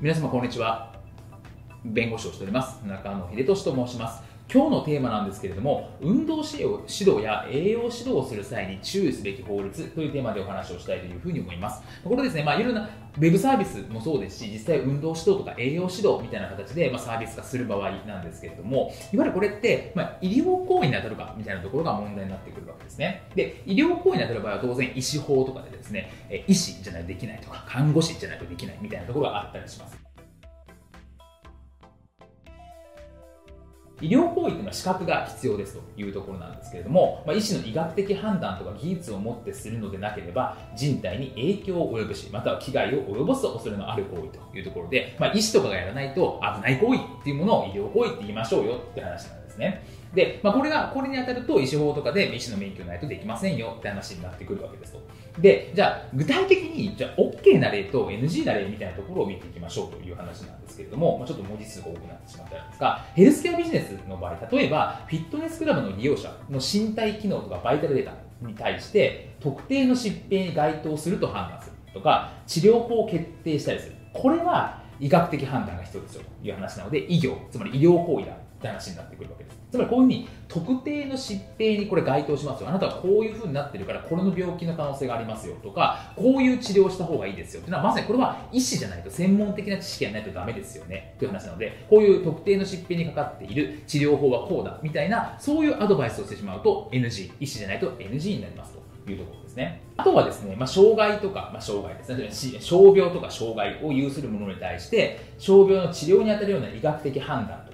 皆様こんにちは。弁護士をしております。中野秀俊と申します。今日のテーマなんですけれども運動指導や栄養指導をする際に注意すべき法律というテーマでお話をしたいというふうに思います。これですね、まあ、いろんなウェブサービスもそうですし実際運動指導とか栄養指導みたいな形で、ま、サービス化する場合なんですけれどもいわゆるこれって、まあ、医療行為に当たるかみたいなところが問題になってくるわけですね。で医療行為に当たる場合は当然医師法とかでですね医師じゃないとできないとか看護師じゃないとできないみたいなところがあったりします。医療行為というのは資格が必要ですというところなんですけれども、まあ、医師の医学的判断とか技術をもってするのでなければ人体に影響を及ぼしまたは危害を及ぼす恐れのある行為というところで、まあ、医師とかがやらないと危ない行為っていうものを医療行為って言いましょうよって話なんですね。で、まあ、これが、これに当たると、医師法とかで医師の免許ないとできませんよって話になってくるわけですと。で、じゃあ、具体的に、じゃあ、OK な例と NG な例みたいなところを見ていきましょうという話なんですけれども、まあ、ちょっと文字数が多くなってしまったんですが、ヘルスケアビジネスの場合、例えば、フィットネスクラブの利用者の身体機能とかバイタルデータに対して、特定の疾病に該当すると判断するとか、治療法を決定したりする。これは、医学的判断が必要ですよという話なので、医療、つまり医療行為だって話になってくるわけです。つまりこういうふうに特定の疾病にこれ該当しますよ。あなたはこういうふうになってるからこれの病気の可能性がありますよとか、こういう治療をした方がいいですよっていうのはまさにこれは医師じゃないと専門的な知識がないとダメですよねという話なので、こういう特定の疾病にかかっている治療法はこうだみたいなそういうアドバイスをしてしまうと NG、医師じゃないと NG になりますと。いうところですね。あとはですね、まあ、障害とか、まあ、障害ですね、傷病とか障害を有するものに対して、傷病の治療に当たるような医学的判断、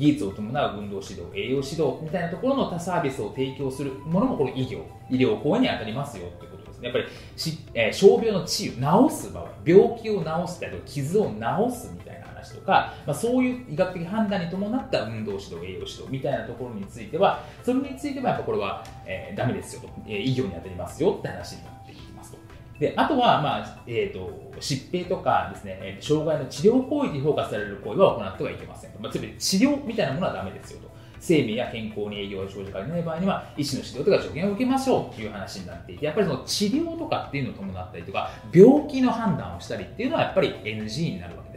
技術を伴う運動指導、栄養指導みたいなところの他サービスを提供するものもこの医療、医療行為に当たりますよということですね。やっぱりし、えー、傷病の治癒、治す場合、病気を治したりとか、傷を治すみたいな話とか、まあ、そういう医学的判断に伴った運動指導、栄養指導みたいなところについては、それについてはやっぱこれは、えー、ダメですよと、えー、医療に当たりますよって話になっていきますと。であとは、まあえーと、疾病とかですね、障害の治療行為で評価される行為は行ってはいけません、まあ、つまり治療みたいなものは駄目ですよと。生命や健康に影響が生じかねない場合には、医師の指導とか助言を受けましょうという話になっていて、やっぱりその治療とかっていうのを伴ったりとか、病気の判断をしたりっていうのはやっぱり NG になるわけです。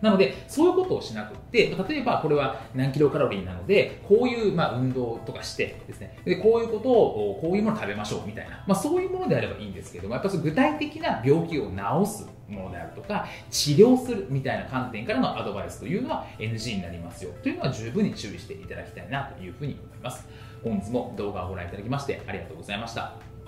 なので、そういうことをしなくって、例えばこれは何キロカロリーなので、こういうまあ運動とかしてですね、でこういうことを、こういうもの食べましょうみたいな、まあ、そういうものであればいいんですけども、やっぱり具体的な病気を治すものであるとか、治療するみたいな観点からのアドバイスというのは NG になりますよというのは十分に注意していただきたいなというふうに思います。本日も動画をご覧いただきましてありがとうございました。